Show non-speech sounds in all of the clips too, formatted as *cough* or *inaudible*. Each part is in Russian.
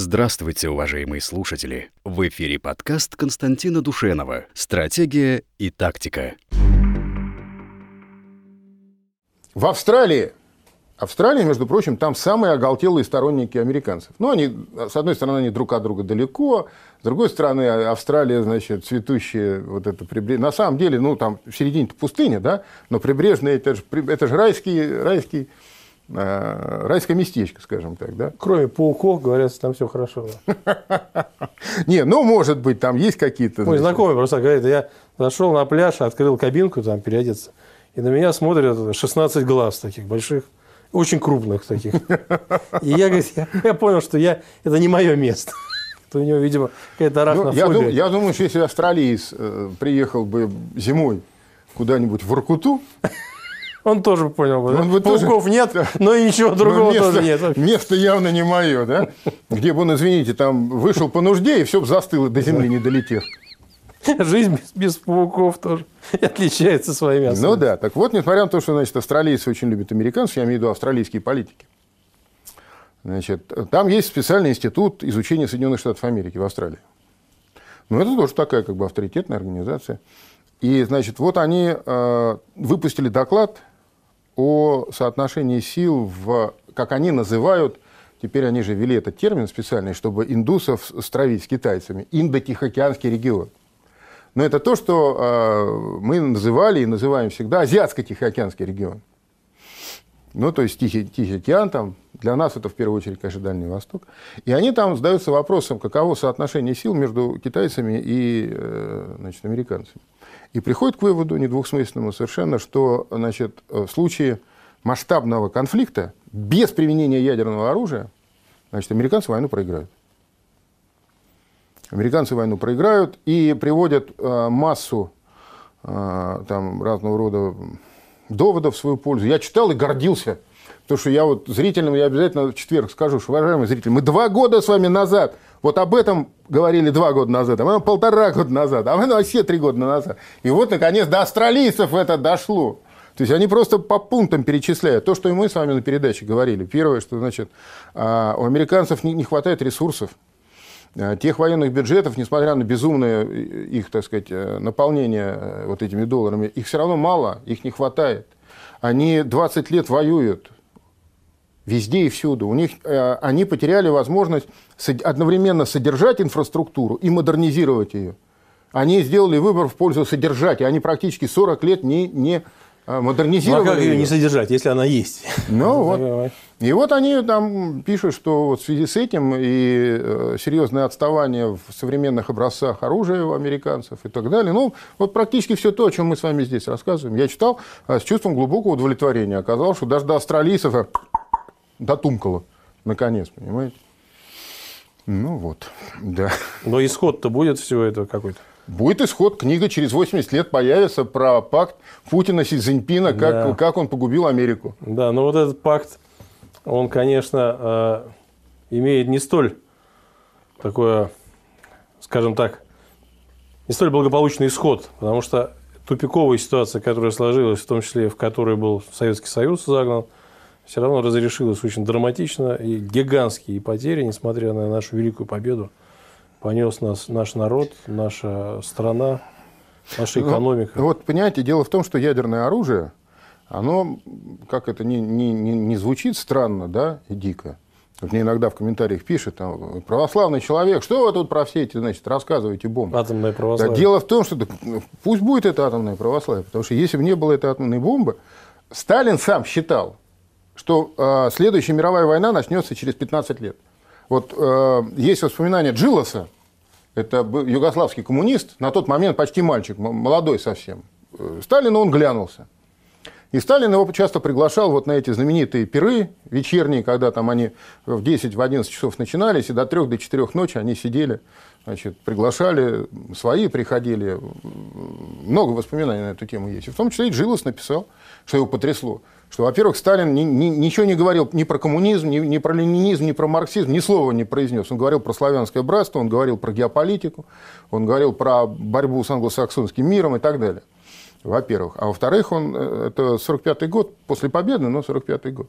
Здравствуйте, уважаемые слушатели! В эфире подкаст Константина Душенова «Стратегия и тактика». В Австралии, Австралия, между прочим, там самые оголтелые сторонники американцев. Ну, они, с одной стороны, они друг от друга далеко, с другой стороны, Австралия, значит, цветущая вот это прибрежье. На самом деле, ну, там в середине пустыня, да, но прибрежная, это же, это же райский, райский райское местечко, скажем так, да? Кроме пауков, говорят, там все хорошо. *laughs* Не, ну, может быть, там есть какие-то... Мой знакомый просто говорит, я зашел на пляж, открыл кабинку там переодеться, и на меня смотрят 16 глаз таких больших, очень крупных таких. *laughs* И я, говорит, я, понял, что я, это не мое место. *laughs* То у него, видимо, какая-то арахнофобия. Ну, я, дум, я думаю, что если австралиец э, приехал бы зимой куда-нибудь в Воркуту, он тоже понял бы. Он бы Пауков тоже... нет, но и ничего другого место, тоже нет. Место явно не мое, да? Где бы он, извините, там вышел по нужде, и все бы застыло, до земли не долетев. Жизнь без, без пауков тоже *laughs* отличается своими особенностями. Ну да, так вот, несмотря на то, что, значит, австралийцы очень любят американцев, я имею в виду австралийские политики, значит, там есть специальный институт изучения Соединенных Штатов Америки в Австралии. Ну, это тоже такая как бы авторитетная организация. И, значит, вот они э, выпустили доклад о соотношении сил в, как они называют, теперь они же ввели этот термин специальный, чтобы индусов стравить с китайцами, Индо-Тихоокеанский регион. Но это то, что э, мы называли и называем всегда Азиатско-Тихоокеанский регион. Ну, то есть Тихий, Тихий океан, там, для нас это в первую очередь, конечно, Дальний Восток. И они там задаются вопросом, каково соотношение сил между китайцами и э, значит, американцами. И приходит к выводу недвусмысленному совершенно, что значит, в случае масштабного конфликта без применения ядерного оружия, значит, американцы войну проиграют. Американцы войну проиграют и приводят э, массу э, там, разного рода доводов в свою пользу. Я читал и гордился. Потому что я вот зрителям, я обязательно в четверг скажу, что, уважаемые зрители, мы два года с вами назад вот об этом говорили два года назад, а мы полтора года назад, а мы вообще три года назад. И вот, наконец, до австралийцев это дошло. То есть они просто по пунктам перечисляют то, что и мы с вами на передаче говорили. Первое, что значит, а, у американцев не хватает ресурсов, а, тех военных бюджетов, несмотря на безумное их, так сказать, э, наполнение э, вот этими долларами, их все равно мало, их не хватает. Они 20 лет воюют, везде и всюду. У них, э, они потеряли возможность одновременно содержать инфраструктуру и модернизировать ее. Они сделали выбор в пользу содержать, и они практически 40 лет не, не э, модернизировали. Ну, а как ее не содержать, если она есть? Ну вот. И вот они там пишут, что вот в связи с этим и э, серьезное отставание в современных образцах оружия у американцев и так далее. Ну, вот практически все то, о чем мы с вами здесь рассказываем. Я читал с чувством глубокого удовлетворения. Оказалось, что даже до австралийцев дотумкало, наконец, понимаете? Ну вот, да. Но исход-то будет всего этого какой-то? Будет исход. Книга через 80 лет появится про пакт Путина Си Цзиньпина, как, да. как он погубил Америку. Да, но вот этот пакт, он, конечно, э, имеет не столь такое, скажем так, не столь благополучный исход, потому что тупиковая ситуация, которая сложилась, в том числе в которой был Советский Союз загнан, все равно разрешилось очень драматично, и гигантские потери, несмотря на нашу великую победу, понес нас наш народ, наша страна, наша ну, экономика. Ну, вот, понимаете, дело в том, что ядерное оружие, оно, как это не, не, не, не звучит странно, да, и дико. Вот мне иногда в комментариях пишут, там, православный человек, что вы тут про все эти, значит, рассказываете бомбы? Атомное православие. Да, дело в том, что да, пусть будет это атомное православие, потому что если бы не было этой атомной бомбы, Сталин сам считал, что э, следующая мировая война начнется через 15 лет. Вот э, есть воспоминания Джилоса, это югославский коммунист, на тот момент почти мальчик, молодой совсем. Э, Сталину он глянулся. И Сталин его часто приглашал вот на эти знаменитые пиры вечерние, когда там они в 10-11 часов начинались, и до 3 до 4 ночи они сидели, значит, приглашали, свои приходили. Много воспоминаний на эту тему есть. И в том числе и Джилос написал, что его потрясло что, во-первых, Сталин ни, ни, ничего не говорил ни про коммунизм, ни, ни про ленинизм, ни про марксизм, ни слова не произнес. Он говорил про славянское братство, он говорил про геополитику, он говорил про борьбу с англосаксонским миром и так далее. Во-первых. А во-вторых, он, э, это 45-й год, после победы, но 45-й год.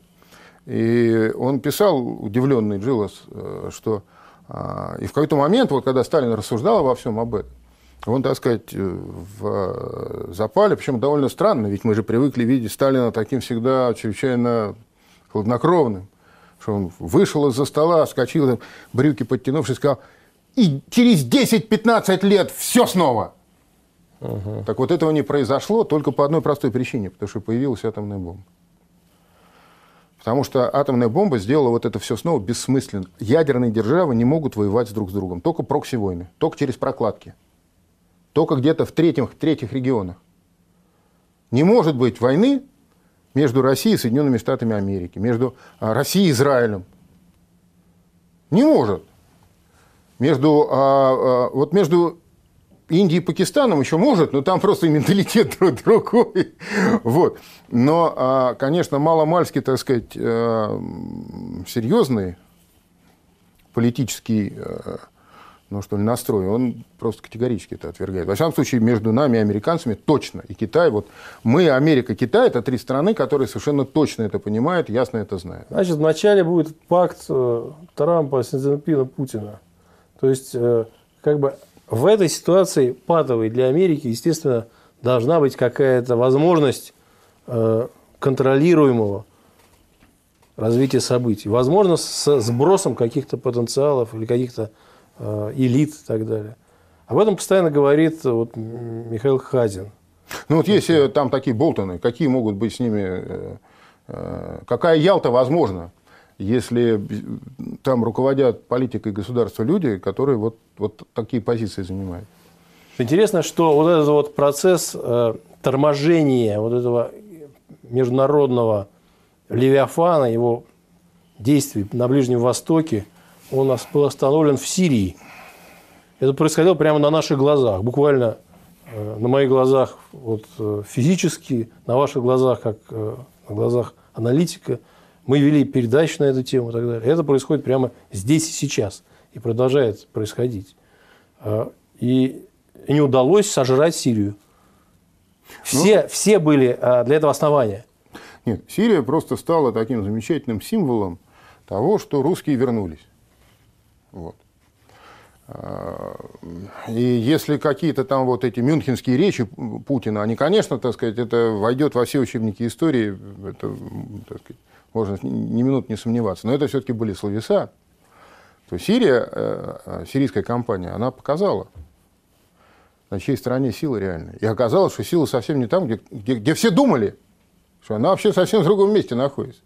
И он писал, удивленный Джилос, э, что А, и в какой-то момент, вот когда Сталин рассуждал обо всем об этом, он, так сказать, в запале, причем довольно странно, ведь мы же привыкли видеть Сталина таким всегда чрезвычайно хладнокровным, что он вышел из-за стола, вскочил, брюки подтянувшись, сказал, и через 10-15 лет все снова. Угу. Так вот этого не произошло только по одной простой причине, потому что появилась атомная бомба. Потому что атомная бомба сделала вот это все снова бессмысленно. Ядерные державы не могут воевать друг с другом. Только прокси-войны, только через прокладки. Только где-то в третьих, третьих регионах. Не может быть войны между Россией и Соединенными Штатами Америки, между а, Россией и Израилем. Не может. Между, а, а, вот между Индией и Пакистаном еще может, но там просто менталитет *laughs* другой. Вот. Но, а, конечно, маломальски, так сказать, э, серьезный политический э, ну, что ли, настрой, он просто категорически это отвергает. Во всяком случае, между нами и американцами точно. И Китай, вот мы, Америка, Китай, это три страны, которые совершенно точно это понимают, ясно это знают. Значит, вначале будет пакт э, Трампа, Си Цзиньпина, Путина. То есть, как бы в этой ситуации патовой для Америки, естественно, должна быть какая-то возможность э, контролируемого развития событий. Возможно, с сбросом каких-то потенциалов или каких-то э, элит и так далее. Об этом постоянно говорит вот, Михаил Хазин. Ну вот если там такие болтоны, какие могут быть с ними, э, какая Ялта возможна? Если там руководят политикой государства люди, которые вот, вот такие позиции занимают. Интересно, что вот этот вот процесс э, торможения вот этого международного Левиафана, его действий на Ближнем Востоке, он был остановлен в Сирии. Это происходило прямо на наших глазах, буквально э, на моих глазах вот, э, физически, на ваших глазах, как э, на глазах аналитика – мы вели передачи на эту тему и так далее. Это происходит прямо здесь и сейчас. И продолжает происходить. А, и не удалось сожрать Сирию. Все, ну, все были а, для этого основания. Нет, Сирия просто стала таким замечательным символом того, что русские вернулись. Вот. И если какие-то там вот эти мюнхенские речи Путина, они, конечно, так сказать, это войдет во все учебники истории, это, так сказать, можно ни минут не сомневаться. Но это все-таки были словеса. То Сирия, э, э, сирийская компания, она показала, на чьей стороне сила реальная. И оказалось, что сила совсем не там, где, где, где все думали, что она вообще совсем в другом месте находится.